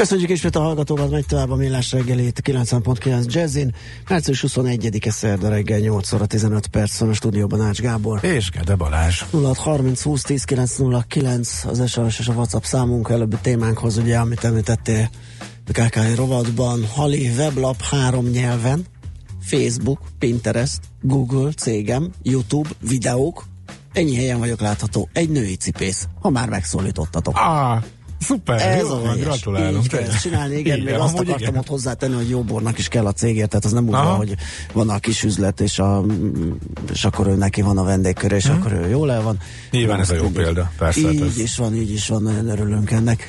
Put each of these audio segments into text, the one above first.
Köszönjük ismét a hallgatókat, megy tovább a Millás reggelét 90.9 Jazzin. Március 21-e szerda reggel 8 óra 15 perc a stúdióban Ács Gábor. És Gede Balázs. 0630 20 10 909 az SMS és a WhatsApp számunk előbbi témánkhoz, ugye, amit említettél a KKI rovatban. Hali weblap három nyelven, Facebook, Pinterest, Google, cégem, YouTube, videók, ennyi helyen vagyok látható. Egy női cipész, ha már megszólítottatok. Ah, Szuper, Ez jó, van, gratulálunk. Így kell ezt csinálni, igen, Igen, még azt akartam igen. ott hozzátenni, hogy jó bornak is kell a cégért, tehát az nem úgy van, hogy van a kis üzlet, és, a, és akkor ő neki van a vendégköre, és akkor ő jól el van. Nyilván ez a jó Mindegy. példa, persze, hát Így ez- is van, így is van, nagyon örülünk ennek.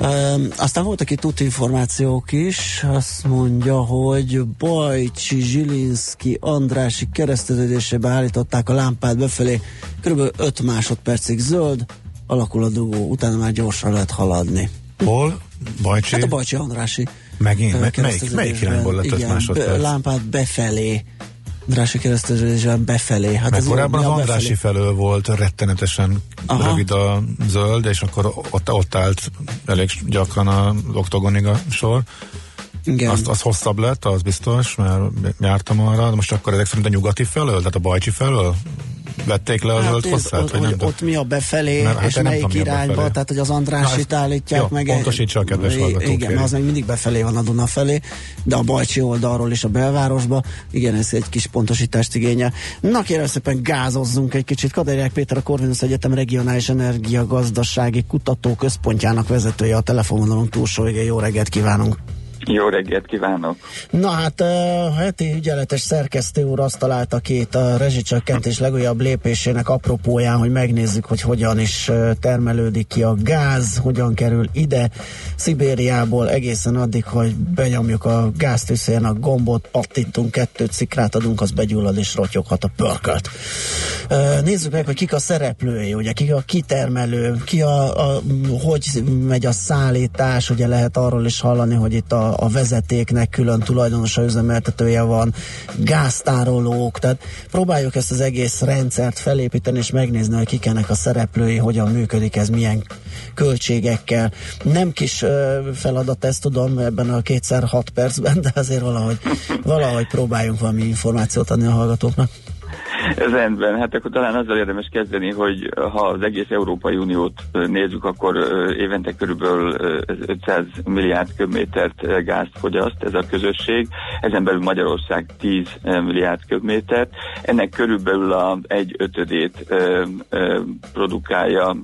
Um, aztán voltak itt útinformációk is, azt mondja, hogy Bajcsi Zsilinszki Andrási kereszteződésébe állították a lámpát befelé, kb. 5 másodpercig zöld, alakul a dugó, utána már gyorsan lehet haladni. Hol? Bajcsi? Hát a Bajcsi Andrási. Megint? Melyik- kereszteződésben, melyik irányból lett igen, másodperc? Lámpát befelé. Andrási kereszteződésben befelé. Hát Mert ez korábban az Andrási befelé? felől volt rettenetesen Aha. rövid a zöld, és akkor ott, ott állt elég gyakran az oktogonig a sor. Igen. Az, az hosszabb lett, az biztos, mert jártam arra, de most akkor ezek szerint a nyugati felől, tehát a Bajcsi felől vették le a Hát zöld hosszát, ott, vagy ott mi a befelé, Mert hát és melyik tudom, irányba, befelé. tehát hogy az Na, Andrásit ezt- állítják jó, meg. pontosítsa a kedves. Igen, mert az meg mindig befelé van a Duna felé, de a Bajcsi oldalról is a belvárosba. Igen, ez egy kis pontosítást igényel. Na kérem szépen gázozzunk egy kicsit. Kaderják Péter, a Corvinus Egyetem Regionális Energia Gazdasági Kutatóközpontjának vezetője a telefonvonalunk túlsó végén. Jó reggelt kívánunk! Jó reggelt kívánok! Na hát a heti ügyeletes szerkesztő úr azt találta ki itt a rezsicsökkentés legújabb lépésének apropóján, hogy megnézzük, hogy hogyan is termelődik ki a gáz, hogyan kerül ide Szibériából egészen addig, hogy benyomjuk a gáztűzhelyen a gombot, pattintunk kettőt, szikrát adunk, az begyullad és rotyoghat a pörkölt. Nézzük meg, hogy kik a szereplői, ugye kik a kitermelő, ki a, a hogy megy a szállítás, ugye lehet arról is hallani, hogy itt a, a vezetéknek külön tulajdonosa, üzemeltetője van, gáztárolók, tehát próbáljuk ezt az egész rendszert felépíteni és megnézni, hogy kik ennek a szereplői, hogyan működik ez, milyen költségekkel. Nem kis ö, feladat, ezt tudom ebben a kétszer hat percben, de azért valahogy, valahogy próbáljunk valami információt adni a hallgatóknak. Rendben, hát akkor talán azzal érdemes kezdeni, hogy ha az egész Európai Uniót nézzük, akkor évente körülbelül ö, 500 milliárd köbmétert gázt fogyaszt ez a közösség, ezen belül Magyarország 10 milliárd köbmétert, ennek körülbelül a egy ötödét produkálja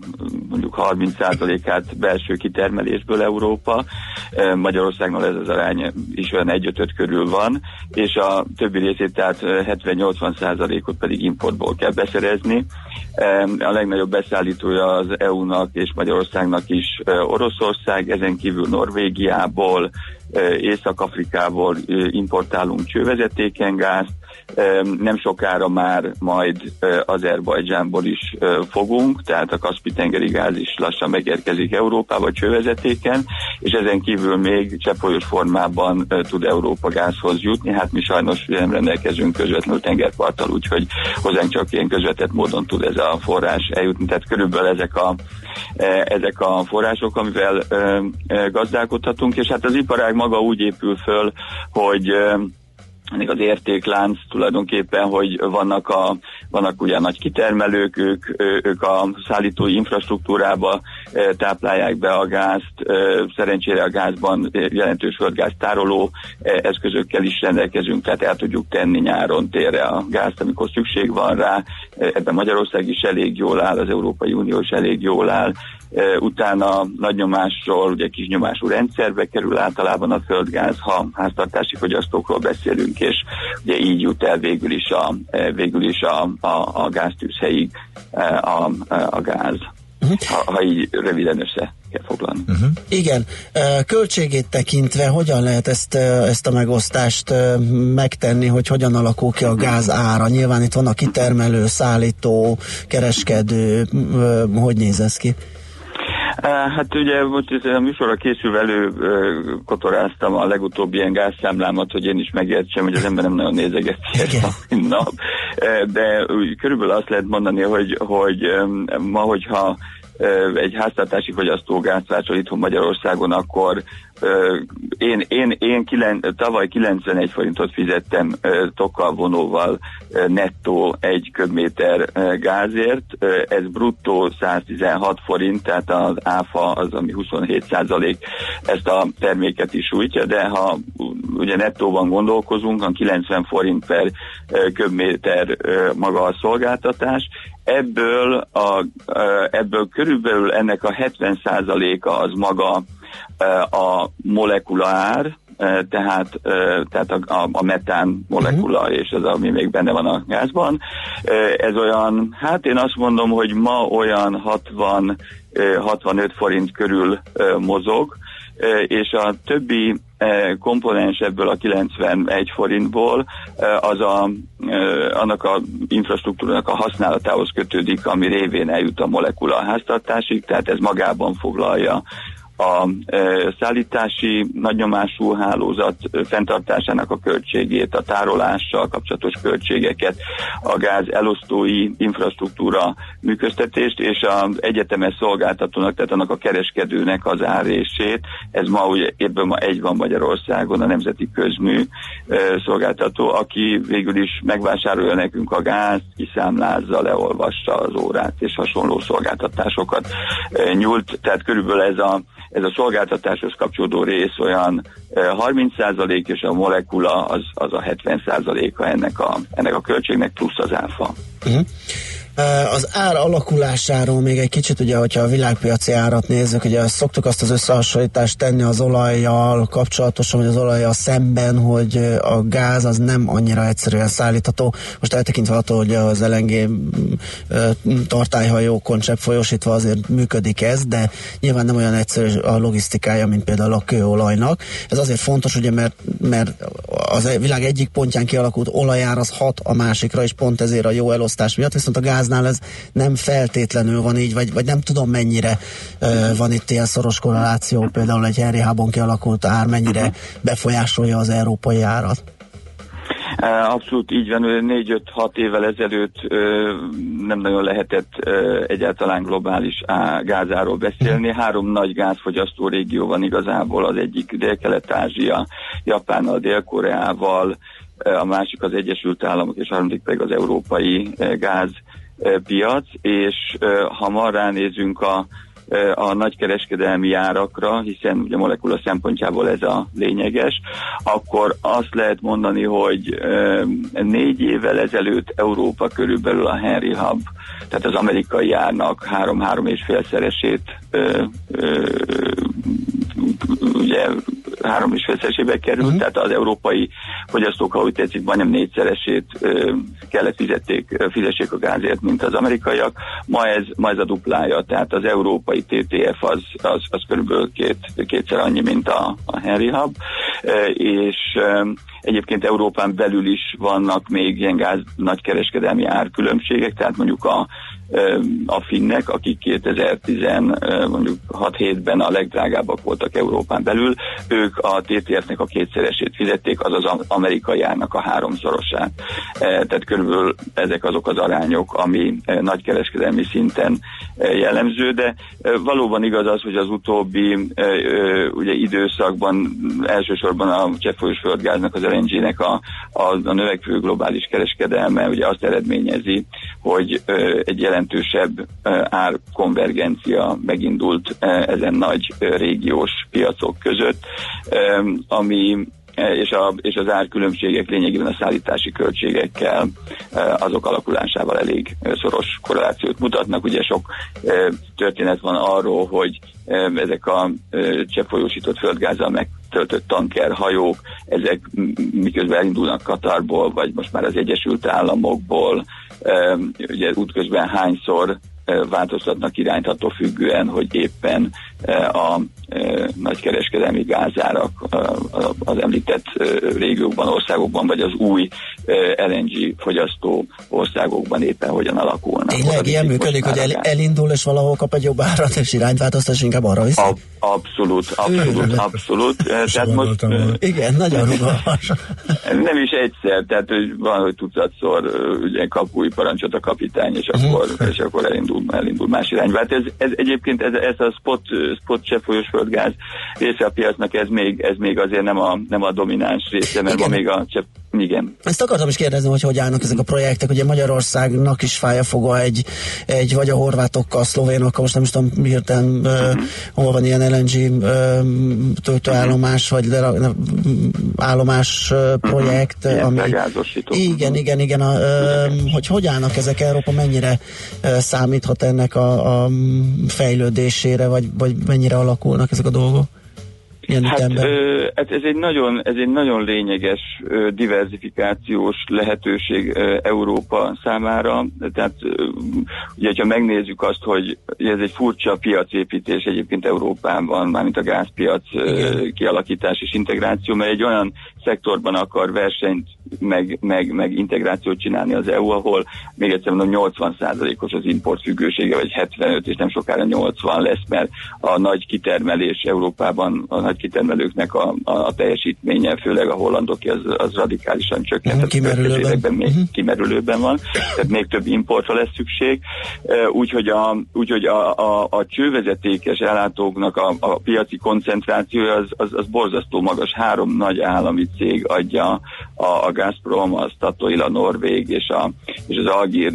mondjuk 30%-át belső kitermelésből Európa, Magyarországnál ez az arány is olyan egy ötöt körül van, és a többi részét, tehát ö, 70-80%-ot pedig importból kell beszerezni. A legnagyobb beszállítója az EU-nak és Magyarországnak is Oroszország, ezen kívül Norvégiából, Észak-Afrikából ö, importálunk csővezetéken gázt, Ö, nem sokára már majd Azerbajdzsánból is fogunk, tehát a Kaspi-tengeri gáz is lassan megérkezik Európába csővezetéken, és ezen kívül még cseppfolyós formában tud Európa gázhoz jutni. Hát mi sajnos nem rendelkezünk közvetlenül tengerparttal, úgyhogy hozzánk csak ilyen közvetett módon tud ez a forrás eljutni. Tehát körülbelül ezek a, ezek a források, amivel ö, ö, gazdálkodhatunk, és hát az iparág maga úgy épül föl, hogy ennek az értéklánc tulajdonképpen, hogy vannak, a, vannak ugye nagy kitermelők, ők, ők a szállítói infrastruktúrába táplálják be a gázt, szerencsére a gázban jelentős földgáz tároló ö, eszközökkel is rendelkezünk, tehát el tudjuk tenni nyáron térre a gázt, amikor szükség van rá, ebben Magyarország is elég jól áll, az Európai Unió is elég jól áll, utána nagy nyomásról, ugye kis nyomású rendszerbe kerül általában a földgáz, ha háztartási fogyasztókról beszélünk, és ugye így jut el végül is a, végül is a, a, a gáztűzhelyig a, a, gáz. Ha, ha így röviden össze kell foglalni. Uh-huh. Igen, költségét tekintve hogyan lehet ezt, ezt a megosztást megtenni, hogy hogyan alakul ki a gáz ára? Nyilván itt van a kitermelő, szállító, kereskedő, hogy néz ez ki? Hát ugye most a műsorra készülve elő kotoráztam a legutóbbi ilyen gázszámlámat, hogy én is megértsem, hogy az ember nem nagyon nézegeti ezt a nap. De körülbelül azt lehet mondani, hogy, hogy ma, hogyha egy háztartási fogyasztó gázvásol itthon Magyarországon, akkor én, én, én kilen, tavaly 91 forintot fizettem tokkal vonóval nettó egy köbméter gázért, ez bruttó 116 forint, tehát az áfa az, ami 27 százalék. Ezt a terméket is sújtja, de ha ugye nettóban gondolkozunk, a 90 forint per köbméter maga a szolgáltatás, ebből, a, ebből körülbelül ennek a 70 százaléka az maga a molekula ár, tehát, tehát a, a metán molekula, uh-huh. és az, ami még benne van a gázban. Ez olyan, hát én azt mondom, hogy ma olyan 60 65 forint körül mozog, és a többi komponens ebből a 91 forintból az a, annak a infrastruktúrának a használatához kötődik, ami révén eljut a molekula a háztartásig, tehát ez magában foglalja a e, szállítási nagynyomású hálózat fenntartásának a költségét, a tárolással kapcsolatos költségeket, a gáz elosztói infrastruktúra működtetést és az egyetemes szolgáltatónak, tehát annak a kereskedőnek az árését. Ez ma ugye ebből ma egy van Magyarországon, a Nemzeti Közmű e, szolgáltató, aki végül is megvásárolja nekünk a gáz, kiszámlázza, leolvassa az órát és hasonló szolgáltatásokat e, nyújt. Tehát körülbelül ez a ez a szolgáltatáshoz kapcsolódó rész olyan 30% és a molekula az, az a 70%-a ennek a, ennek a költségnek plusz az áfa. Uh-huh. Az ár alakulásáról még egy kicsit, ugye, hogyha a világpiaci árat nézzük, ugye szoktuk azt az összehasonlítást tenni az olajjal kapcsolatosan, vagy az olajjal szemben, hogy a gáz az nem annyira egyszerűen szállítható. Most eltekintve attól, hogy az LNG tartályhajókon csepp folyosítva azért működik ez, de nyilván nem olyan egyszerű a logisztikája, mint például a kőolajnak. Ez azért fontos, ugye, mert, mert az világ egyik pontján kialakult olajár az hat a másikra, és pont ezért a jó elosztás miatt, viszont a gáz gáznál ez nem feltétlenül van így, vagy, vagy nem tudom mennyire uh, van itt ilyen szoros korreláció, például egy Henry Hubon kialakult ár mennyire befolyásolja az európai árat. Abszolút így van, 4-5-6 évvel ezelőtt nem nagyon lehetett egyáltalán globális gázáról beszélni. Három nagy gázfogyasztó régió van igazából, az egyik Dél-Kelet-Ázsia, Japánnal, Dél-Koreával, a másik az Egyesült Államok, és a harmadik pedig az európai gáz piac, és ha ma ránézünk a, a nagykereskedelmi árakra, hiszen ugye molekula szempontjából ez a lényeges, akkor azt lehet mondani, hogy négy évvel ezelőtt Európa körülbelül a Henry Hub, tehát az amerikai árnak három-három és félszeresét ugye három és félszeresébe került, uh-huh. tehát az európai fogyasztók, ha úgy tetszik, majdnem négyszeresét kellett fizették, fizessék a gázért, mint az amerikaiak. Ma ez, ma ez a duplája, tehát az európai TTF az, az, az körülbelül két, kétszer annyi, mint a, a Henry Hub, és Egyébként Európán belül is vannak még ilyen gáz nagykereskedelmi árkülönbségek, tehát mondjuk a a finnek, akik 2010 mondjuk 6-7-ben a legdrágábbak voltak Európán belül, ők a TTF-nek a kétszeresét fizették, azaz az árnak a háromszorosát. Tehát körülbelül ezek azok az arányok, ami nagykereskedelmi szinten jellemző, de valóban igaz az, hogy az utóbbi ugye időszakban elsősorban a cseppfolyós földgáznak, az LNG-nek a, a, a növekvő globális kereskedelme ugye azt eredményezi, hogy egy jelen jelentősebb árkonvergencia megindult ezen nagy régiós piacok között, ami és, a, és az árkülönbségek lényegében a szállítási költségekkel azok alakulásával elég szoros korrelációt mutatnak. Ugye sok történet van arról, hogy ezek a cseppfolyósított földgázzal megtöltött tankerhajók, ezek miközben elindulnak Katarból, vagy most már az Egyesült Államokból, ugye útközben hányszor változtatnak irányt attól függően, hogy éppen a nagykereskedelmi gázárak az említett régiókban, országokban, vagy az új LNG fogyasztó országokban éppen hogyan alakulnak. Tényleg ilyen működik, hogy el, elindul és valahol kap egy jobb árat, és irányt változtat, inkább arra viszi? abszolút, abszolút, abszolút. tehát most, igen, nagyon rugalmas. Nem is egyszer, tehát hogy van, hogy tucatszor ugye kap új parancsot a kapitány, és uh-huh. akkor, és akkor elindul, elindul más irányba. Hát ez, ez egyébként ez, ez a spot, spot cseppfolyós földgáz része a piacnak, ez még, ez még azért nem a, nem a domináns része, mert Igen. ma még a csepp igen. Ezt akartam is kérdezni, hogy hogy állnak ezek a projektek. Ugye Magyarországnak is fája foga egy, egy vagy a horvátokkal, a szlovénokkal, most nem is tudom hirtelen, uh-huh. uh, hol van ilyen LNG uh, töltőállomás, uh-huh. vagy le, állomás uh, projekt. Uh-huh. Ami, igen, igen, igen. A, uh, hogy hogy állnak ezek Európa, mennyire uh, számíthat ennek a, a fejlődésére, vagy, vagy mennyire alakulnak ezek a dolgok? hát, Ö, hát ez egy nagyon, ez egy nagyon lényeges ö, diversifikációs lehetőség ö, Európa számára. Tehát ö, ugye, ha megnézzük azt, hogy ez egy furcsa piacépítés egyébként Európában, mármint a gázpiac ö, kialakítás és integráció, mert egy olyan szektorban akar versenyt meg, meg, meg integrációt csinálni az EU, ahol még egyszer mondom 80%-os az importfüggősége, vagy 75, és nem sokára 80 lesz, mert a nagy kitermelés Európában, a nagy kitermelőknek a, a, a teljesítménye, főleg a hollandoké, az, az radikálisan csökkent. Uh-huh, kimerülőben. Még uh-huh. kimerülőben van, tehát még több importra lesz szükség. Úgyhogy a, úgy, a, a, a csővezetékes ellátóknak a, a piaci koncentrációja az, az, az borzasztó magas. Három nagy állami cég adja a, a Gazprom, a Statoil, a Norvég és, a, és az Algír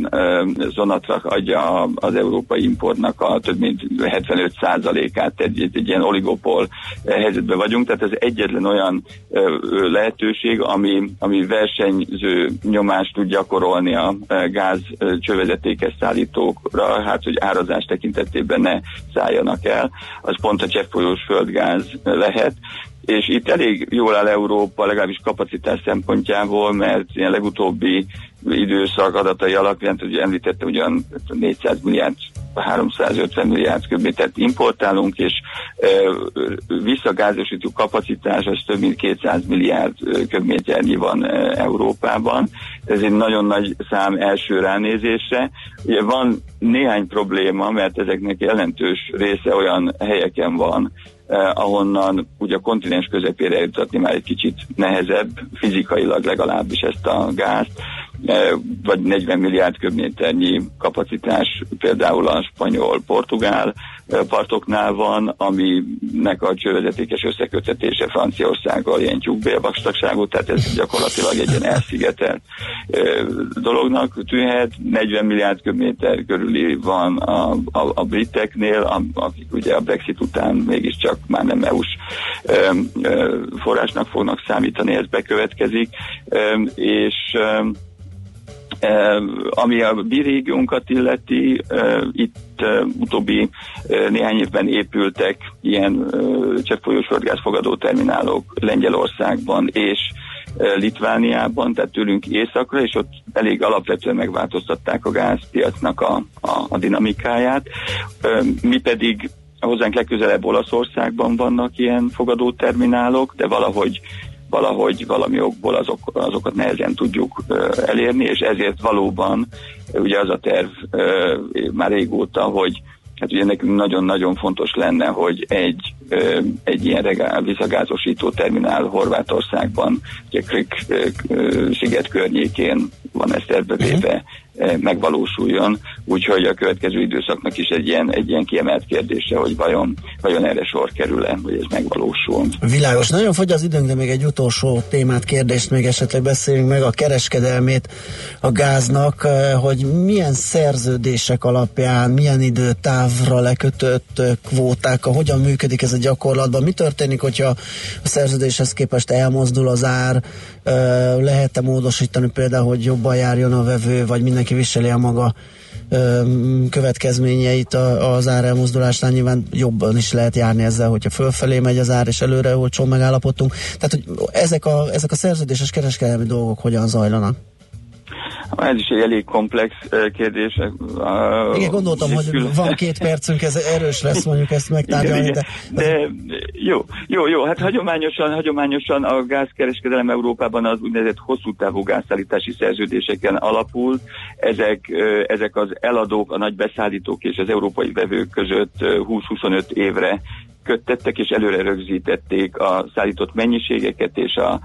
Zonatrak adja az európai importnak a több mint 75%-át, egy, egy, egy ilyen oligopol helyzetben vagyunk, tehát ez egyetlen olyan lehetőség, ami, ami versenyző nyomást tud gyakorolni a gáz csővezetékes szállítókra, hát hogy árazás tekintetében ne szálljanak el, az pont a cseppfolyós földgáz lehet, és itt elég jól áll Európa, legalábbis kapacitás szempontjából, mert ilyen legutóbbi időszak adatai alapján, ugye említette ugyan 400 milliárd 350 milliárd köbmétert importálunk, és visszagázosító kapacitás az több mint 200 milliárd köbméternyi van Európában. Ez egy nagyon nagy szám első ránézésre. Ugye van néhány probléma, mert ezeknek jelentős része olyan helyeken van, eh, ahonnan ugye a kontinens közepére jutatni már egy kicsit nehezebb, fizikailag legalábbis ezt a gázt, vagy 40 milliárd köbméternyi kapacitás például a spanyol-portugál partoknál van, aminek a csővezetékes összekötetése Franciaországgal ilyen tyúkbélvastagságú, tehát ez gyakorlatilag egy ilyen elszigetelt dolognak tűnhet. 40 milliárd köbméter körüli van a, a, a briteknél, akik ugye a Brexit után mégiscsak már nem EU-s forrásnak fognak számítani, ez bekövetkezik, és ami a mi illeti, itt utóbbi néhány évben épültek ilyen cseppfolyós földgázfogadó terminálok Lengyelországban és Litvániában, tehát tőlünk északra, és ott elég alapvetően megváltoztatták a gázpiacnak a, a, a dinamikáját. Mi pedig hozzánk legközelebb Olaszországban vannak ilyen fogadó terminálok, de valahogy valahogy valami okból azok, azokat nehezen tudjuk elérni, és ezért valóban ugye az a terv már régóta, hogy hát ugye nekünk nagyon-nagyon fontos lenne, hogy egy, egy ilyen regál, visszagázosító terminál Horvátországban, ugye Krik sziget környékén van ezt tervbe véve, Eh, megvalósuljon, úgyhogy a következő időszaknak is egy ilyen, egy ilyen kiemelt kérdése, hogy vajon, vajon erre sor kerül-e, hogy ez megvalósul. Világos, nagyon fogy az időnk, de még egy utolsó témát, kérdést még esetleg beszéljünk meg, a kereskedelmét a gáznak, eh, hogy milyen szerződések alapján, milyen időtávra lekötött eh, kvóták, hogyan működik ez a gyakorlatban, mi történik, hogyha a szerződéshez képest elmozdul az ár, lehet-e módosítani például, hogy jobban járjon a vevő, vagy mindenki viseli a maga következményeit az árelmozdulásnál nyilván jobban is lehet járni ezzel, hogyha fölfelé megy az ár, és előre olcsón megállapodtunk. Tehát, hogy ezek a, ezek a szerződéses kereskedelmi dolgok hogyan zajlanak? Ez is egy elég komplex kérdés. Igen, gondoltam, hogy van két percünk, ez erős lesz mondjuk ezt megtárgyalni. De... de jó, jó, jó, hát hagyományosan, hagyományosan a gázkereskedelem Európában az úgynevezett hosszú távú gázszállítási szerződéseken alapul. Ezek, ezek az eladók, a nagy beszállítók és az európai vevők között 20-25 évre köttettek és előre rögzítették a szállított mennyiségeket és a,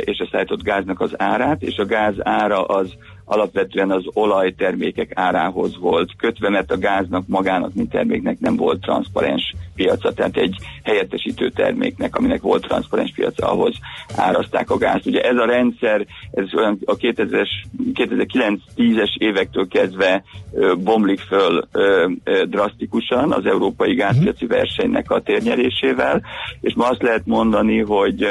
és a szállított gáznak az árát, és a gáz ára az alapvetően az olajtermékek árához volt kötve, mert a gáznak magának, mint terméknek nem volt transzparens piaca, tehát egy helyettesítő terméknek, aminek volt transzparens piaca, ahhoz árazták a gázt. Ugye ez a rendszer, ez olyan a 2009-10-es évektől kezdve ö, bomlik föl ö, ö, drasztikusan az európai gázpiaci versenynek a térnyerésével, és ma azt lehet mondani, hogy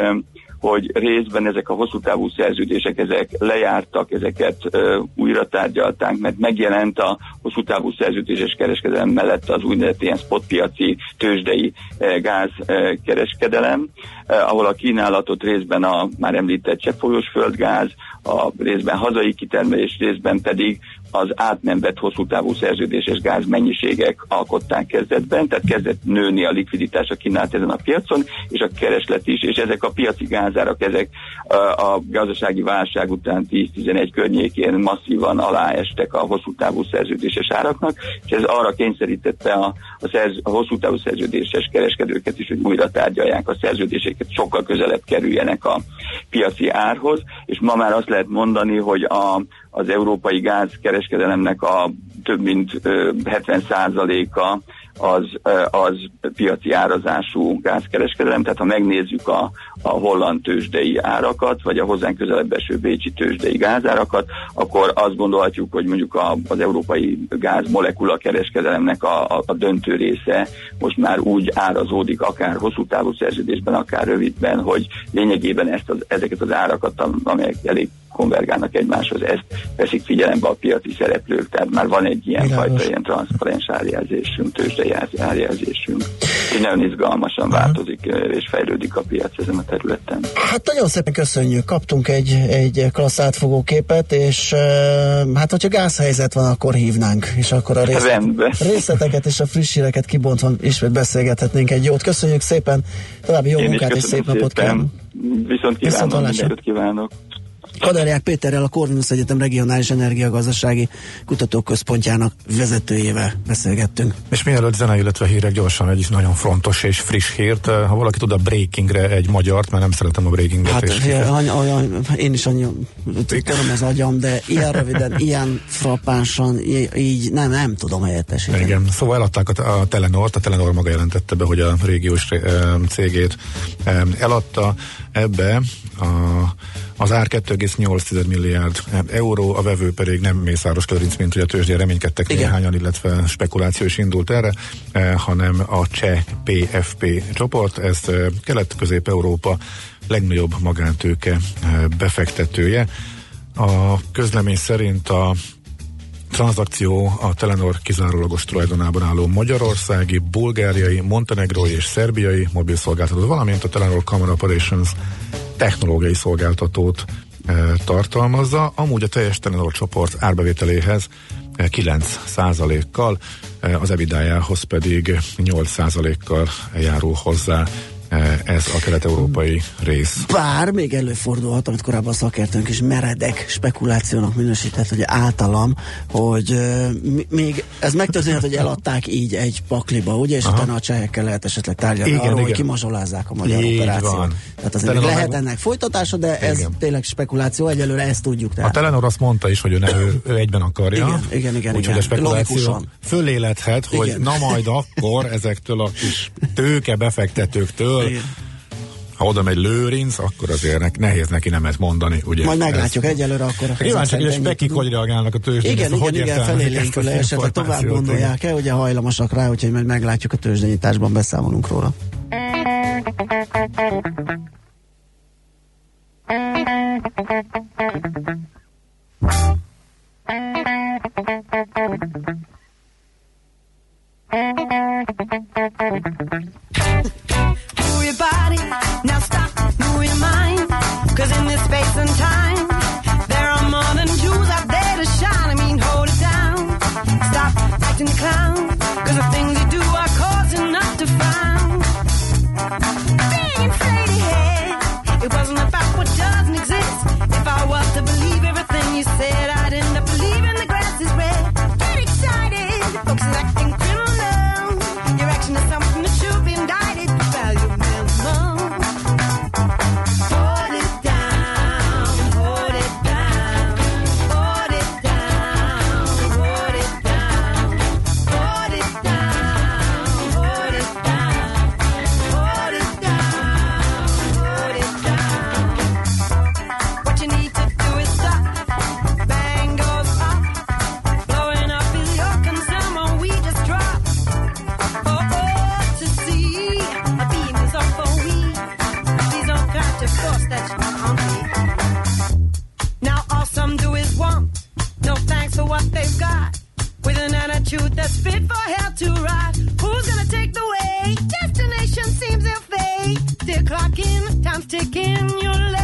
hogy részben ezek a hosszú távú szerződések ezek lejártak, ezeket ö, újra tárgyalták, mert megjelent a hosszú távú szerződéses kereskedelem mellett az úgynevezett ilyen spotpiaci tőzsdei e, gázkereskedelem, e, ahol a kínálatot részben a már említett cseppfolyós földgáz, a részben hazai kitermelés, részben pedig az át nem vett hosszú távú szerződéses gáz mennyiségek alkották kezdetben, tehát kezdett nőni a likviditás a kínálat ezen a piacon, és a kereslet is, és ezek a piaci gázárak, ezek a gazdasági válság után 10-11 környékén masszívan aláestek a hosszú távú szerződéses áraknak, és ez arra kényszerítette a, a, szerz, a hosszú távú szerződéses kereskedőket is, hogy újra tárgyalják a szerződéseket, sokkal közelebb kerüljenek a piaci árhoz, és ma már azt lehet mondani, hogy a, az európai gázkereskedelemnek a több mint 70%-a az, az piaci árazású gázkereskedelem, tehát ha megnézzük a, a holland tőzsdei árakat, vagy a hozzánk közelebb eső bécsi tőzsdei gázárakat, akkor azt gondolhatjuk, hogy mondjuk a, az európai gáz molekula kereskedelemnek a, a, a döntő része most már úgy árazódik, akár hosszú távú szerződésben, akár rövidben, hogy lényegében ezt az, ezeket az árakat, amelyek elég konvergálnak egymáshoz, ezt veszik figyelembe a piaci szereplők, tehát már van egy ilyen Világos. fajta ilyen transzparens árjelzésünk, tőzsdei árjelzésünk. Így nagyon izgalmasan uh-huh. változik és fejlődik a piac ezen a területen. Hát nagyon szépen köszönjük, kaptunk egy, egy klassz átfogó képet, és hát hogyha gázhelyzet van, akkor hívnánk, és akkor a részlet, részleteket és a friss híreket kibontva ismét beszélgethetnénk egy jót. Köszönjük szépen, további jó Én munkát és szép napot kívánok. Viszont kívánom, Viszont kívánok. Kaderják Péterrel, a Corvinus Egyetem Regionális Energiagazdasági Kutatóközpontjának vezetőjével beszélgettünk. És mielőtt zene, illetve hírek gyorsan egy nagyon fontos és friss hírt. Ha valaki tud a breakingre egy magyart, mert nem szeretem a breakinget. Hát any, any, én is annyi tudom az agyam, de ilyen röviden, ilyen frappánsan, így nem, nem tudom helyettesíteni. Igen, szóval eladták a, a Telenort, a Telenor maga jelentette be, hogy a régiós eh, cégét eh, eladta ebbe a az ár 2,8 milliárd euró, a vevő pedig nem Mészáros Lőrinc, mint ugye a tőzsdén reménykedtek Igen. néhányan, illetve spekuláció is indult erre, eh, hanem a cseh PFP csoport, ez eh, Kelet-Közép-Európa legnagyobb magántőke eh, befektetője. A közlemény szerint a tranzakció a Telenor kizárólagos tulajdonában álló magyarországi, bulgáriai, montenegrói és szerbiai mobilszolgáltató, valamint a Telenor Camera Operations technológiai szolgáltatót e, tartalmazza, amúgy a teljes Telenor csoport árbevételéhez 9 e, kal e, az ebidájához pedig 8 kal járul hozzá. Eh, ez a kelet-európai rész. Bár még előfordulhat, amit korábban a szakértőnk is meredek spekulációnak minősített, hogy általam, hogy uh, még ez megtörténhet, hogy eladták így egy pakliba, ugye, és Aha. utána a csehekkel lehet esetleg tárgyalni igen, arról, igen. hogy kimazsolázzák a magyar így operációt. Van. Tehát azért még lehet meg... ennek folytatása, de igen. ez tényleg spekuláció, egyelőre ezt tudjuk. Tehát. A Telenor azt mondta is, hogy ő, ő egyben akarja. Igen, igen, igen. Úgyhogy a spekuláció föléledhet, hogy igen. na majd akkor ezektől a kis tőke befektetőktől ha oda megy Lőrinc, akkor azért nehéz neki nemet mondani, ugye? Majd meglátjuk, Ez... egyelőre akkor Kíváncsi, hogy spekik hogy reagálnak a tőzsdén. Igen, igen, igen, felélénk le, esetleg tovább gondolják el, ugye hajlamosak rá, úgyhogy majd meglátjuk a tőzsdenyításban, beszámolunk róla. Move that's fit for hell to ride. Who's gonna take the way? Destination seems ill fate. Still clocking, time's ticking. You're late,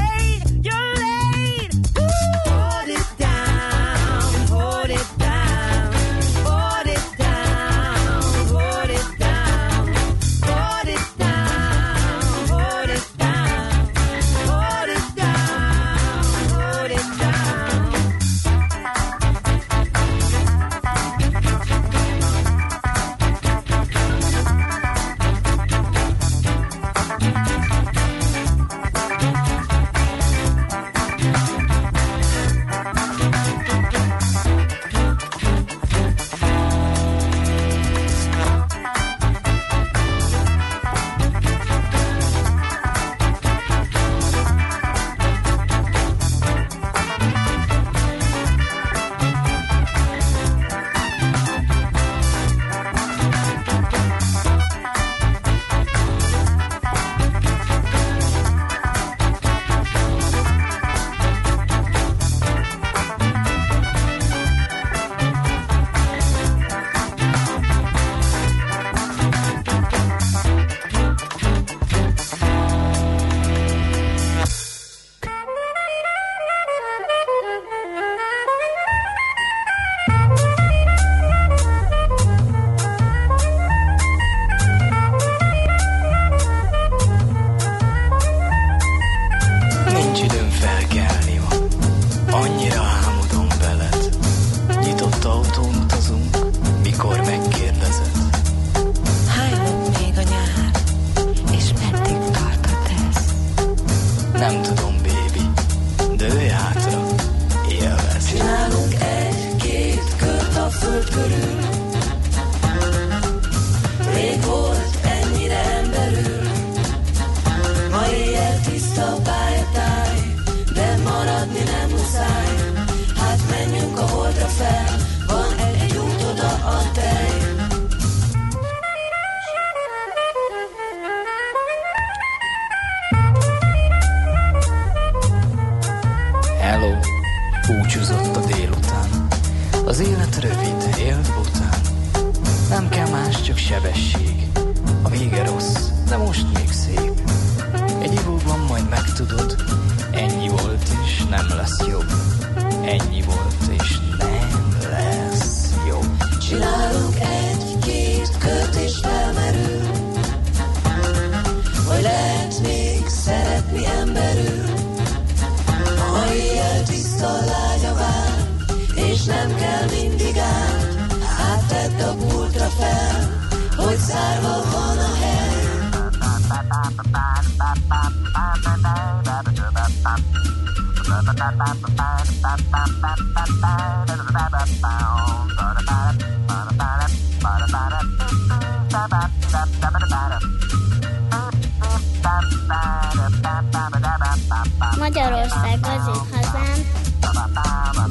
Magyarország az én hazám,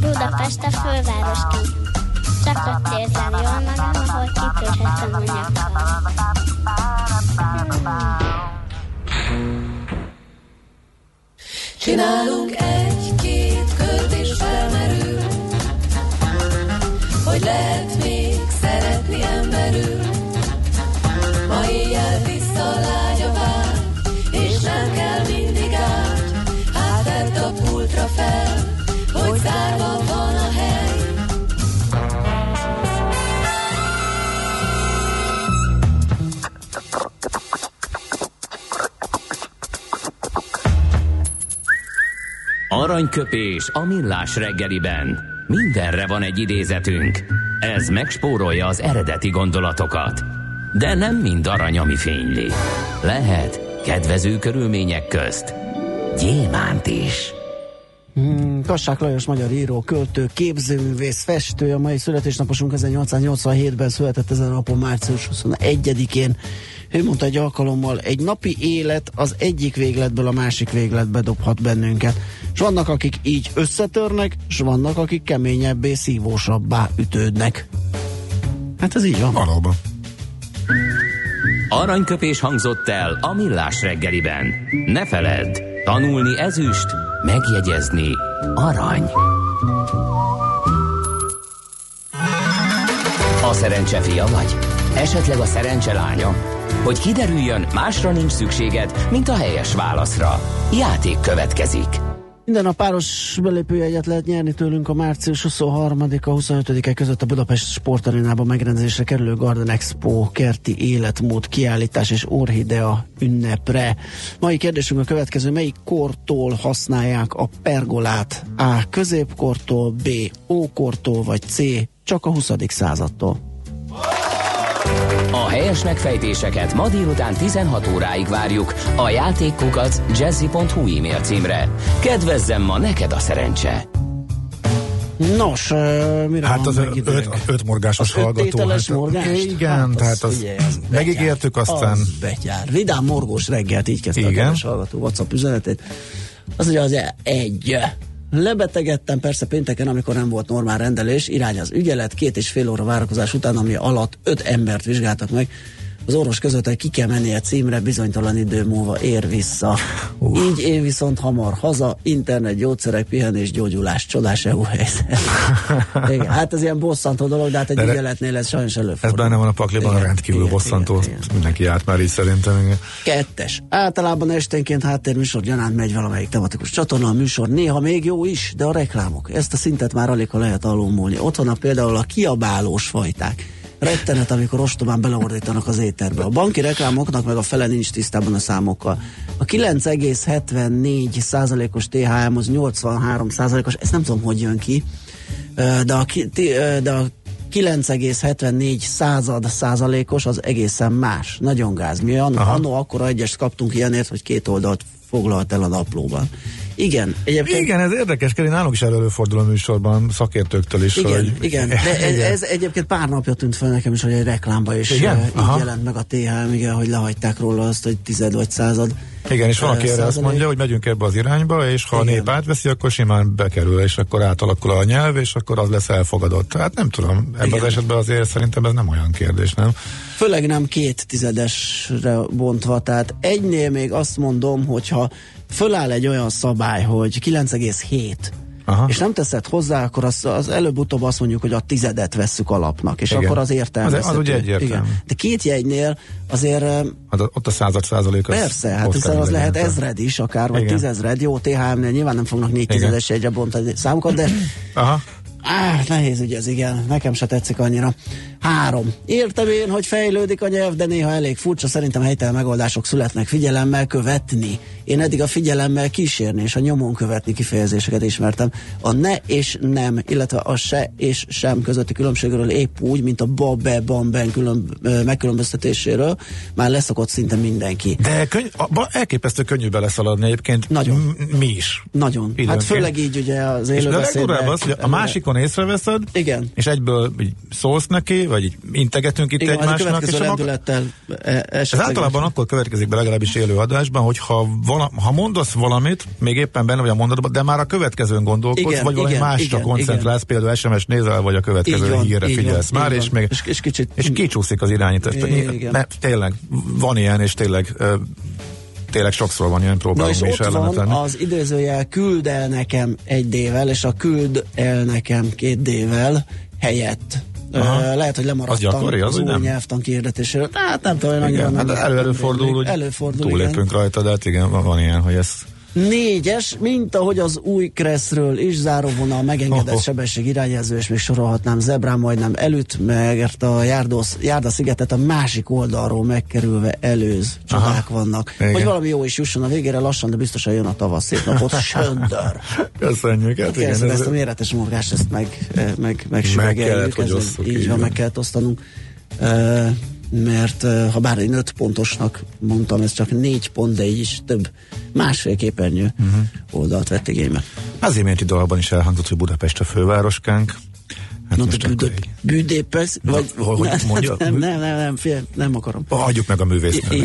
Budapest a fővárosként. Csak ott érzem jól magam, ahol kitörhetem a nyakkal. Csinálunk egy-két kört és felmerül, hogy lehet még Aranyköpés a millás reggeliben. Mindenre van egy idézetünk. Ez megspórolja az eredeti gondolatokat. De nem mind arany, ami fényli. Lehet kedvező körülmények közt gyémánt is. Hmm, Kassák Lajos magyar író, költő, képzőművész, festő, a mai születésnaposunk 1887-ben született ezen a napon március 21-én. Ő mondta egy alkalommal, egy napi élet az egyik végletből a másik végletbe dobhat bennünket. És vannak, akik így összetörnek, és vannak, akik keményebbé, szívósabbá ütődnek. Hát ez így van. Valóban. Aranyköpés hangzott el a millás reggeliben. Ne feledd, tanulni ezüst, megjegyezni arany. Az szerencse fia vagy? Esetleg a szerencse lánya? Hogy kiderüljön, másra nincs szükséged, mint a helyes válaszra. Játék következik. Minden a páros belépőjegyet lehet nyerni tőlünk a március 23-a 25-e között a Budapest Sportarénában megrendezésre kerülő Garden Expo kerti életmód kiállítás és orhidea ünnepre. Mai kérdésünk a következő, melyik kortól használják a pergolát? A. Középkortól, B. Ókortól, vagy C. Csak a 20. századtól. A helyes megfejtéseket ma délután 16 óráig várjuk a játékkukac jazzy.hu e-mail címre. Kedvezzem ma neked a szerencse! Nos, uh, mire Hát van az meg öt, öt, morgásos Az hallgató. hát, morgást? Igen, Hát, tehát az, figyelj, az megígértük, betyár. aztán Az betyár. Vidám morgós reggelt, így kezdte Igen. a hallgató WhatsApp üzenetét. Az ugye az e- egy. Lebetegedtem persze pénteken, amikor nem volt normál rendelés, irány az ügyelet, két és fél óra várakozás után, ami alatt öt embert vizsgáltak meg. Az orvos között, ki kell menni egy címre, bizonytalan idő múlva ér vissza. Uh. Így én viszont hamar haza, internet, gyógyszerek, pihenés, gyógyulás, csodás EU helyzet. Igen, hát ez ilyen bosszantó dolog, de hát egy De- ügyeletnél ez sajnos ez előfordul. benne van a pakliban, Igen, rendkívül igen, bosszantó. igen, igen. Mindenki járt már így szerintem. Igen. Kettes. Általában esténként háttérműsor gyanánt megy valamelyik tematikus csatorna, a műsor néha még jó is, de a reklámok. Ezt a szintet már alig lehet alulmúlni. Ott vannak például a kiabálós fajták. Rettenet, amikor ostobán beleordítanak az éterbe. A banki reklámoknak meg a fele nincs tisztában a számokkal. A 9,74 százalékos THM az 83 százalékos, ezt nem tudom, hogy jön ki, de a, de a 9,74 század százalékos az egészen más. Nagyon gáz. Mi anno, annó akkor egyest kaptunk ilyenért, hogy két oldalt foglalt el a naplóban. Igen, egyébként Igen, ez érdekes, Keri, nálunk is előfordul a műsorban szakértőktől is. igen, hogy, igen, de ez, ez egyébként pár napja tűnt fel nekem is, hogy egy reklámba is Igen? így Aha. jelent meg a THM, igen, hogy lehagyták róla azt, hogy tized vagy század. Igen, és van, aki erre azt mondja, hogy megyünk ebbe az irányba, és ha a Igen. nép átveszi, akkor simán bekerül, és akkor átalakul a nyelv, és akkor az lesz elfogadott. Hát nem tudom, ebben Igen. az esetben azért szerintem ez nem olyan kérdés, nem? Főleg nem két tizedesre bontva, tehát egynél még azt mondom, hogyha föláll egy olyan szabály, hogy 9,7 Aha. és nem teszed hozzá, akkor az, az előbb-utóbb azt mondjuk, hogy a tizedet vesszük alapnak, és Igen. akkor az értelmezhető. Az- az ugye egyértelmű. Igen. De két jegynél azért Hát ott a század százalék az Persze, hát hiszen az lehet ezred is, akár, vagy Igen. tízezred. Jó, THM-nél nyilván nem fognak négy tizedes jegyre bontani számokat, de Aha. Á, nehéz ügy ez, igen. Nekem se tetszik annyira. Három. Értem én, hogy fejlődik a nyelv, de néha elég furcsa. Szerintem helytelen megoldások születnek figyelemmel követni. Én eddig a figyelemmel kísérni és a nyomon követni kifejezéseket ismertem. A ne és nem, illetve a se és sem közötti különbségről épp úgy, mint a ba, be, ban, ben külön, megkülönböztetéséről már leszokott szinte mindenki. De könny- abba elképesztő könnyű beleszaladni egyébként. Nagyon. Mi is. Nagyon. Hát Időnként. főleg így ugye az És de a legdurvább az, hogy a másikon észreveszed, Igen. és egyből így szólsz neki, vagy így integetünk itt Igen, a egymásnak, és rendülettel e- Ez általában akkor következik be legalábbis élő adásban, hogy ha, vala, ha mondasz valamit, még éppen benne vagy a mondatban, de már a következőn gondolkodsz, Igen, vagy valami igen, másra igen, koncentrálsz, például SMS nézel, vagy a következő van, hírre figyelsz van, már, és még És- és kicsit- és kicsúszik az irányítás. Igen. Igen. Ne, tényleg, van ilyen, és tényleg tényleg sokszor van ilyen, Na próbálunk és is ott van az idézőjel küld el nekem egy D-vel, és a küld el nekem két D-vel helyett. Aha. Lehet, hogy Az lemaradtam gyakori, az az új nem? nyelvtan kiirdetéséről. Hát nem tudom, én annyira Igen, nem. hát elő, előfordul, hogy előfordul, igen. túlépünk rajta, de hát igen, van, van ilyen, hogy ez Négyes, mint ahogy az új Kresszről is záróvonal megengedett Oh. sebesség irányező, és még sorolhatnám Zebrán majdnem előtt, mert a Járdos, Járda szigetet a másik oldalról megkerülve előz. Csodák Aha. vannak. Igen. Hogy valami jó is jusson a végére, lassan, de biztosan jön a tavasz. Szép napot, söndör. köszönjük. Hát igen, ez, ezt a méretes morgást, ezt meg, eh, meg, meg, Meg kellett, hogy így van. meg kellett osztanunk. Uh, mert uh, ha bár én öt pontosnak mondtam, ez csak négy pont, de így is több másfél képernyő uh-huh. oldalt vett igénybe. az iménti dalban is elhangzott, hogy Budapest a fővároskánk. Hát Na, most de akkor büdö, így- büdépesz, vagy hogy mondja? Nem, nem, nem, fél, nem akarom. Hagyjuk meg a I-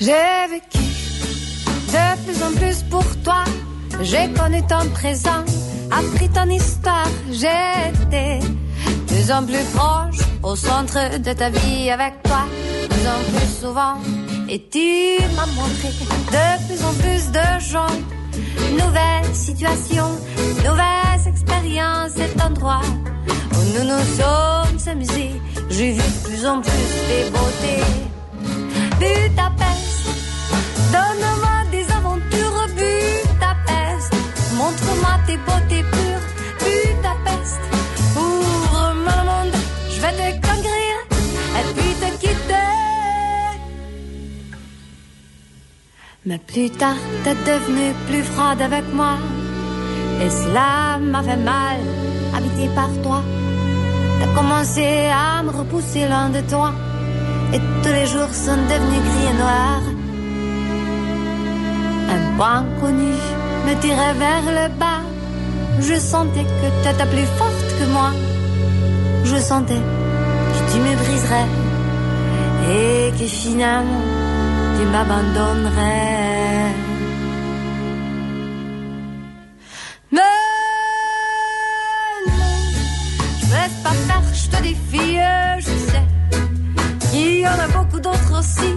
J'ai vécu de plus en plus pour toi. J'ai connu ton présent, appris ton histoire. Été plus en plus proche, au centre de ta vie avec toi, de plus en plus souvent. Et tu m'as montré de plus en plus de gens, nouvelles situations, nouvelles expériences, cet endroit où nous nous sommes amusés. J'ai vu de plus en plus des beautés. Donne-moi des aventures, Budapest, montre-moi tes beautés pures, Budapest, ouvre-moi le monde, je vais te conquérir et puis te quitter. Mais plus tard, t'es devenue plus froide avec moi, et cela m'a fait mal, habité par toi. T'as commencé à me repousser loin de toi. Et tous les jours sont devenus gris et noirs. Un point connu me tirait vers le bas. Je sentais que t'étais plus forte que moi. Je sentais que tu me briserais et que finalement tu m'abandonnerais. Mais non, je me laisse pas faire, je te défie, je sais. Il y en a beaucoup d'autres aussi,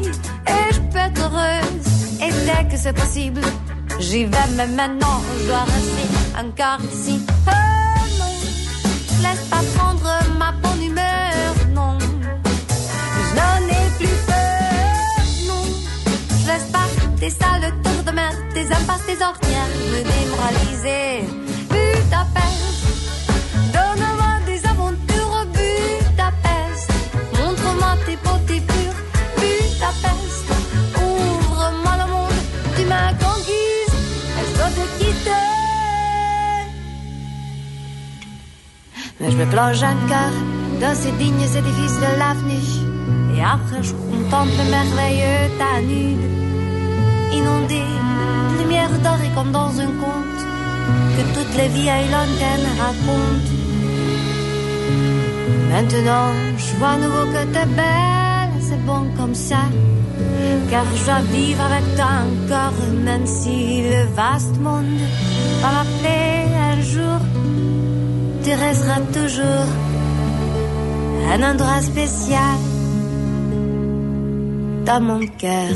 Et dès que c'est possible, j'y vais, mais maintenant je dois rester encore ici. Oh non, je laisse pas prendre ma bonne humeur, non. Je n'en ai plus peur, non. Je laisse pas tes sales tours de mer, tes impasses, tes ornières me démoraliser. Budapest, Mais je me plonge encore dans ces dignes édifices de l'avenue. Et après, je contemple le merveilleux Danube, inondé de lumière dorée comme dans un conte que toutes les vieilles lointaines racontent. Maintenant, je vois à nouveau que t'es belle, c'est bon comme ça. Car je dois vivre avec toi encore, même si le vaste monde va m'appeler un jour. Tu resteras toujours un endroit spécial dans mon cœur.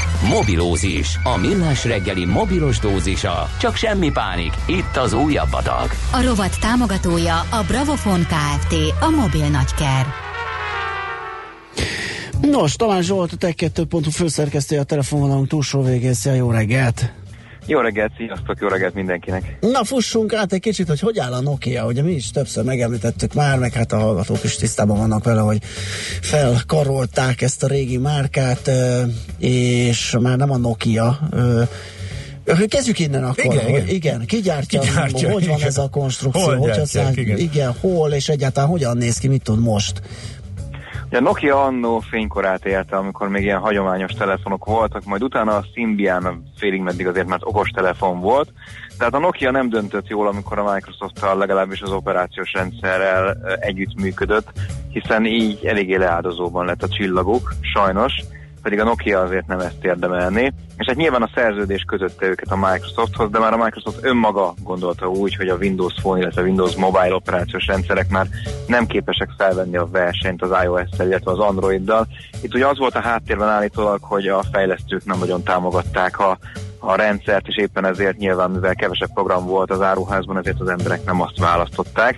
Mobilózis. A millás reggeli mobilos dózisa. Csak semmi pánik. Itt az újabb adag. A rovat támogatója a Bravofon Kft. A mobil nagyker. Nos, Tamás Zsolt, a Tech 2.hu főszerkesztője a telefonvonalunk túlsó végén. Szia, jó reggelt! Jó reggelt, sziasztok, jó reggelt mindenkinek. Na, fussunk át egy kicsit, hogy hogy áll a Nokia. Ugye mi is többször megemlítettük már, meg hát a hallgatók is tisztában vannak vele, hogy felkarolták ezt a régi márkát, és már nem a Nokia. Kezdjük innen akkor. Igen, igen. igen. Ki gyártja, Ki gyártja, hogy van igen. ez a konstrukció? Hol hogy gyártják, igen. igen, hol, és egyáltalán hogyan néz ki, mit tud most? A Nokia annó fénykorát élte, amikor még ilyen hagyományos telefonok voltak, majd utána a Symbian félig meddig azért, mert okos telefon volt. Tehát a Nokia nem döntött jól, amikor a Microsoft-tal legalábbis az operációs rendszerrel ö, együtt működött, hiszen így eléggé leáldozóban lett a csillaguk, sajnos. Pedig a Nokia azért nem ezt érdemelné. És hát nyilván a szerződés közötte őket a Microsofthoz, de már a Microsoft önmaga gondolta úgy, hogy a Windows Phone, illetve Windows Mobile operációs rendszerek már nem képesek felvenni a versenyt az iOS-szel, illetve az Androiddal. Itt ugye az volt a háttérben állítólag, hogy a fejlesztők nem nagyon támogatták a a rendszert, és éppen ezért nyilván, mivel kevesebb program volt az áruházban, ezért az emberek nem azt választották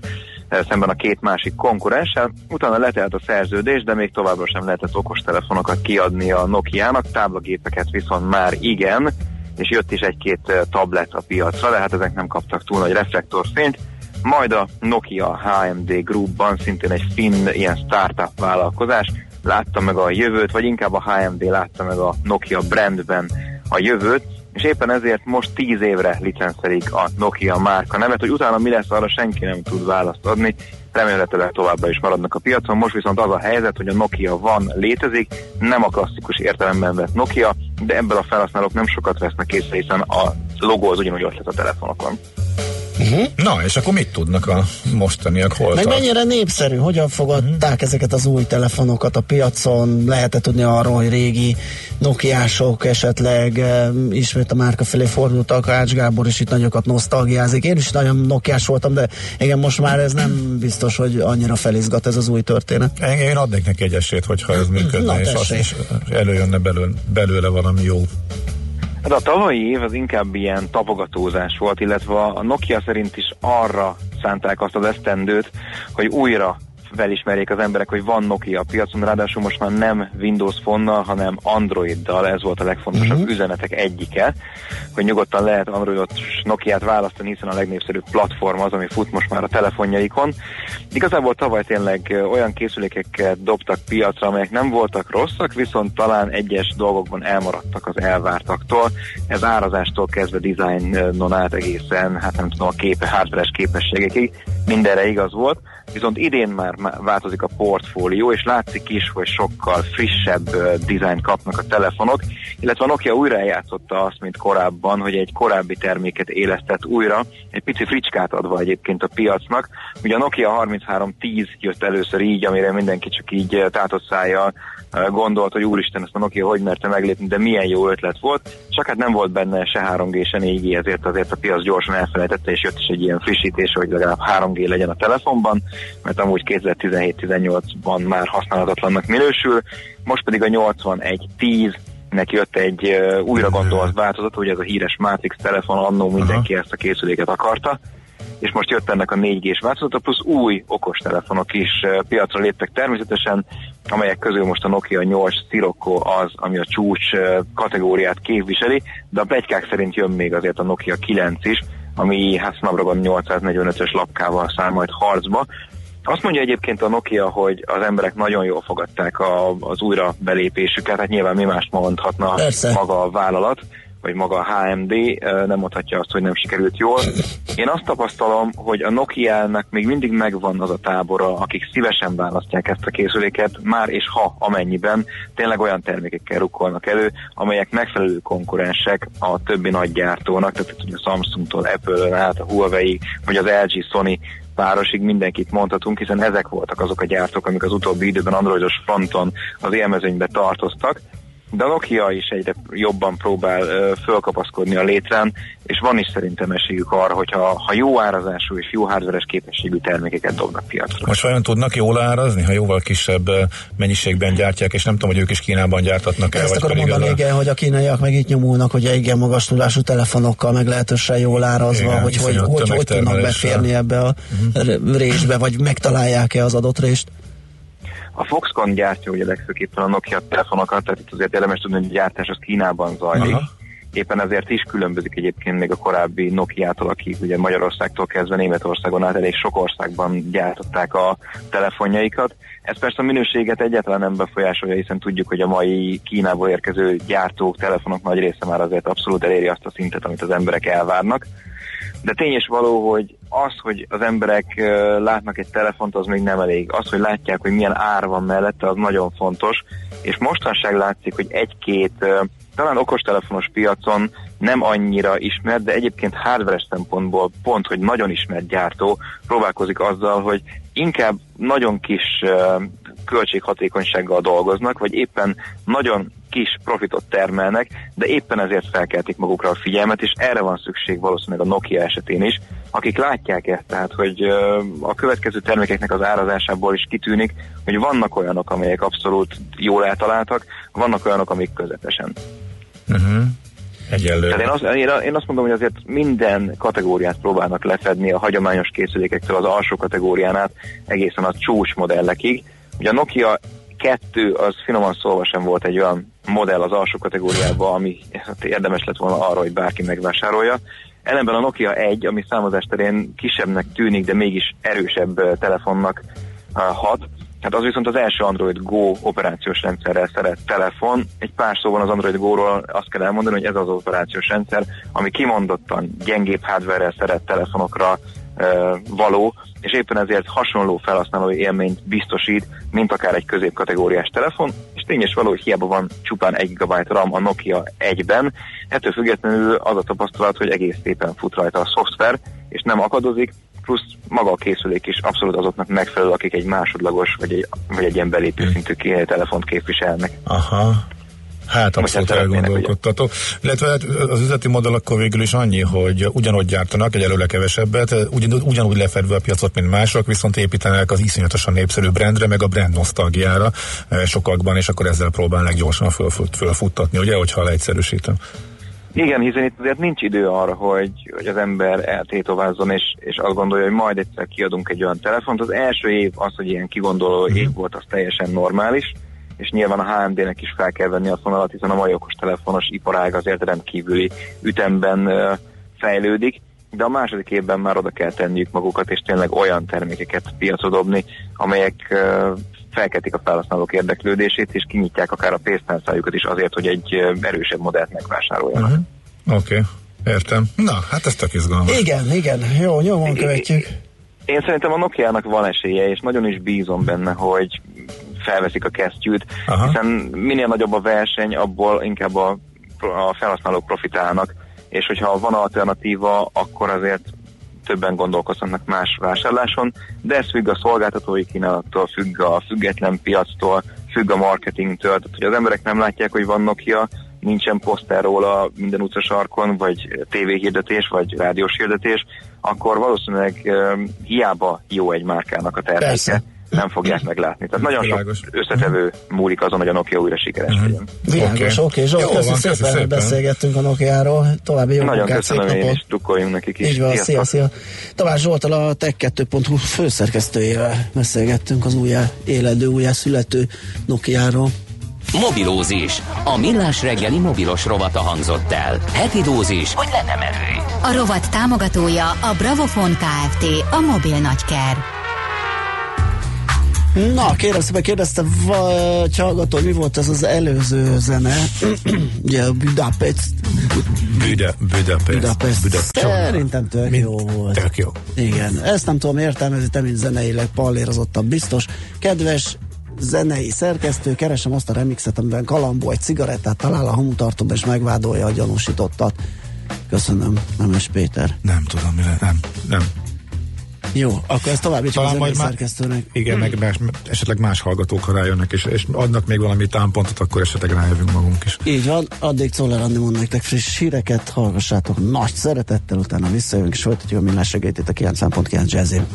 szemben a két másik konkurenssel. Utána letelt a szerződés, de még továbbra sem lehetett okostelefonokat kiadni a Nokia-nak, táblagépeket viszont már igen, és jött is egy-két eh, tablet a piacra, de hát ezek nem kaptak túl nagy reflektorfényt. Majd a Nokia HMD Groupban, szintén egy finn ilyen startup vállalkozás, látta meg a jövőt, vagy inkább a HMD látta meg a Nokia brandben a jövőt, és éppen ezért most 10 évre licenszelik a Nokia márka nevet, hogy utána mi lesz, arra senki nem tud választ adni, remélhetőleg továbbra is maradnak a piacon. Most viszont az a helyzet, hogy a Nokia van, létezik, nem a klasszikus értelemben vett Nokia, de ebből a felhasználók nem sokat vesznek észre, hiszen a logó az ugyanúgy ott lesz a telefonokon. Uh-huh. Na, és akkor mit tudnak a mostaniak? Hol Meg tart? mennyire népszerű, hogyan fogadták uh-huh. ezeket az új telefonokat a piacon, lehet-e tudni arról, hogy régi Nokiások esetleg e, ismét a márka felé fordultak, Ács Gábor is itt nagyokat nosztalgiázik, én is nagyon Nokiás voltam, de igen, most már ez nem biztos, hogy annyira felizgat ez az új történet. Én, én adnék neki egy esélyt, hogyha ez működne, Na, és azt is előjönne belőle, belőle valami jó. Hát a tavalyi év az inkább ilyen tapogatózás volt, illetve a Nokia szerint is arra szánták azt az esztendőt, hogy újra felismerjék az emberek, hogy van Nokia a piacon, ráadásul most már nem Windows Phone-nal, hanem Androiddal, ez volt a legfontosabb uh-huh. üzenetek egyike, hogy nyugodtan lehet Androidot Nokiát választani, hiszen a legnépszerűbb platform az, ami fut most már a telefonjaikon. Igazából tavaly tényleg olyan készülékeket dobtak piacra, amelyek nem voltak rosszak, viszont talán egyes dolgokban elmaradtak az elvártaktól. Ez árazástól kezdve dizájnon át egészen, hát nem tudom, a képe, hardveres képességekig, mindenre igaz volt. Viszont idén már má- változik a portfólió, és látszik is, hogy sokkal frissebb dizájnt kapnak a telefonok, illetve a Nokia újra eljátszotta azt, mint korábban, hogy egy korábbi terméket élesztett újra, egy pici fricskát adva egyébként a piacnak. Ugye a Nokia 3310 jött először így, amire mindenki csak így tátott szájjal gondolt, hogy úristen, ezt a Nokia hogy merte meglépni, de milyen jó ötlet volt. Csak hát nem volt benne se 3G, se 4G, ezért azért a piac gyorsan elfelejtette, és jött is egy ilyen frissítés, hogy legalább 3G legyen a telefonban, mert amúgy 2017-18-ban már használhatatlannak minősül, most pedig a 8110 nek jött egy uh, újra gondolt változat, ugye ez a híres Matrix telefon, annó mindenki ezt a készüléket akarta, és most jött ennek a 4G-s változata, plusz új okostelefonok is uh, piacra léptek természetesen, amelyek közül most a Nokia 8 Sirocco az, ami a csúcs uh, kategóriát képviseli, de a plegykák szerint jön még azért a Nokia 9 is, ami hát Snapdragon 845-ös lapkával száll majd harcba. Azt mondja egyébként a Nokia, hogy az emberek nagyon jól fogadták a, az újra belépésüket, hát nyilván mi mást mondhatna Persze. maga a vállalat, vagy maga a HMD, nem mondhatja azt, hogy nem sikerült jól. Én azt tapasztalom, hogy a Nokia-nak még mindig megvan az a tábora, akik szívesen választják ezt a készüléket, már és ha amennyiben tényleg olyan termékekkel rukkolnak elő, amelyek megfelelő konkurensek a többi nagy gyártónak, tehát ugye a Samsungtól, Apple-ön át, a Huawei, vagy az LG, Sony párosig mindenkit mondhatunk, hiszen ezek voltak azok a gyártók, amik az utóbbi időben androidos fronton az élmezőnybe tartoztak, de a Nokia is egyre jobban próbál ö, fölkapaszkodni a létrán, és van is szerintem esélyük arra, hogyha ha jó árazású és jó hardveres képességű termékeket dobnak piacra. Most vajon tudnak jól árazni, ha jóval kisebb mennyiségben gyártják, és nem tudom, hogy ők is Kínában gyártatnak el, Ezt vagy akarom mondani, a- igen, hogy a kínaiak meg itt nyomulnak, hogy igen magas tudású telefonokkal, meglehetősen jól árazva, Igen, hogy hogy, hogy, hogy tudnak beférni ebbe a uh-huh. résbe, vagy megtalálják-e az adott rést. A Foxconn gyártja ugye legfőképpen a Nokia telefonokat, tehát itt azért érdemes tudni, hogy a gyártás az Kínában zajlik. Aha. Éppen ezért is különbözik egyébként még a korábbi Nokia-tól, akik ugye Magyarországtól kezdve Németországon át elég sok országban gyártották a telefonjaikat. Ez persze a minőséget egyáltalán nem befolyásolja, hiszen tudjuk, hogy a mai Kínából érkező gyártók, telefonok nagy része már azért abszolút eléri azt a szintet, amit az emberek elvárnak. De tény és való, hogy az, hogy az emberek látnak egy telefont, az még nem elég. Az, hogy látják, hogy milyen ár van mellette, az nagyon fontos. És mostanság látszik, hogy egy-két, talán okostelefonos piacon nem annyira ismert, de egyébként hardware szempontból pont, hogy nagyon ismert gyártó próbálkozik azzal, hogy inkább nagyon kis költséghatékonysággal dolgoznak, vagy éppen nagyon kis profitot termelnek, de éppen ezért felkeltik magukra a figyelmet, és erre van szükség valószínűleg a Nokia esetén is, akik látják ezt, tehát hogy a következő termékeknek az árazásából is kitűnik, hogy vannak olyanok, amelyek abszolút jól eltaláltak, vannak olyanok, amik közepesen. Uh-huh. Egyelőre. Tehát én azt, én, én azt mondom, hogy azért minden kategóriát próbálnak lefedni a hagyományos készülékektől az alsó kategórián át egészen a csúcs modellekig. Ugye a Nokia 2 az finoman szólva sem volt egy olyan modell az alsó kategóriában, ami érdemes lett volna arra, hogy bárki megvásárolja. Ellenben a Nokia 1, ami számozás terén kisebbnek tűnik, de mégis erősebb telefonnak hat, Hát az viszont az első Android Go operációs rendszerrel szeret telefon. Egy pár szóban az Android Go-ról azt kell elmondani, hogy ez az operációs rendszer, ami kimondottan gyengébb hardware szeret telefonokra e, való, és éppen ezért hasonló felhasználói élményt biztosít, mint akár egy középkategóriás telefon, és tényes való, hogy hiába van csupán 1 GB RAM a Nokia 1-ben, ettől függetlenül az a tapasztalat, hogy egész szépen fut rajta a szoftver, és nem akadozik, plusz maga a készülék is abszolút azoknak megfelelő, akik egy másodlagos vagy egy, vagy egy ilyen belépő szintű telefont képviselnek. Aha. Hát abszolút elgondolkodtató. Illetve hát az üzleti modell akkor végül is annyi, hogy ugyanott gyártanak, egyelőre kevesebbet, ugyan, ugyanúgy lefedve a piacot, mint mások, viszont építenek az iszonyatosan népszerű brandre, meg a brand nosztalgiára eh, sokakban, és akkor ezzel próbálnak gyorsan fölfut, fölfuttatni, ugye, hogyha leegyszerűsítem. Igen, hiszen itt azért nincs idő arra, hogy, hogy az ember eltétovázzon, és, és azt gondolja, hogy majd egyszer kiadunk egy olyan telefont. Az első év az, hogy ilyen kigondoló Mhm. év volt, az teljesen normális, és nyilván a HMD-nek is fel kell venni a fonalat, hiszen a mai okostelefonos iparág azért rendkívüli ütemben fejlődik, de a második évben már oda kell tenniük magukat, és tényleg olyan termékeket piacra dobni, amelyek felkeltik a felhasználók érdeklődését, és kinyitják akár a pénztárcájukat is azért, hogy egy erősebb modellt megvásároljanak. Uh-huh. Oké, okay. értem. Na, hát ez tök izgalmas. Igen, igen, jó, nyomon követjük. Én szerintem a Nokia-nak van esélye, és nagyon is bízom benne, hogy felveszik a kesztyűt, Aha. hiszen minél nagyobb a verseny, abból inkább a, a felhasználók profitálnak, és hogyha van alternatíva, akkor azért többen gondolkozhatnak más vásárláson, de ez függ a szolgáltatói kínálattól, függ a független piactól, függ a marketingtől, tehát hogy az emberek nem látják, hogy van Nokia, nincsen poszter róla minden utcasarkon, vagy tévéhirdetés, vagy rádiós hirdetés, akkor valószínűleg um, hiába jó egy márkának a terméke, Persze. Nem fogják meglátni. Tehát nagyon Világos. sok összetevő múlik azon, hogy a Nokia újra sikeres legyen. Világos, oké, okay. Zsolt, van, szépen, hogy beszélgettünk a Nokia-ról. További jó Nagyon munkát, szép köszönöm napot. is, drukkoljunk nekik is. Így van, szia, Sziasztok. szia. Tamás Zsoltal a Tech2.hu főszerkesztőjével beszélgettünk az újjá éledő, újjá születő Nokia-ról. Mobilózis. A millás reggeli mobilos rovata hangzott el. Heti dózis, hogy lenne merő. A rovat támogatója a Bravofon Kft. A mobil nagyker. Na, kérem szépen kérdezte vagy hallgató, mi volt ez az előző zene? Ugye a Budapest. Büde, Budapest. Budapest. Budapest. Szerintem tök Mint- jó volt. Tök jó. Igen, ezt nem tudom értelmezni, te mint zeneileg pallérozottabb biztos. Kedves zenei szerkesztő, keresem azt a remixet, amiben Kalambó egy cigarettát talál a hamutartóban, és megvádolja a gyanúsítottat. Köszönöm, Nemes Péter. Nem tudom, mi le, nem, nem. Jó, akkor ezt továbbítjuk a Talán zenei majd szerkesztőnek. Igen, meg más, esetleg más hallgatók, ha rájönnek, és, és adnak még valami támpontot, akkor esetleg rájövünk magunk is. Így van, addig Czoller Andi mond nektek friss híreket, hallgassátok nagy szeretettel, utána visszajövünk, és folytatjuk a millás segélytét a 9.9 jazzin.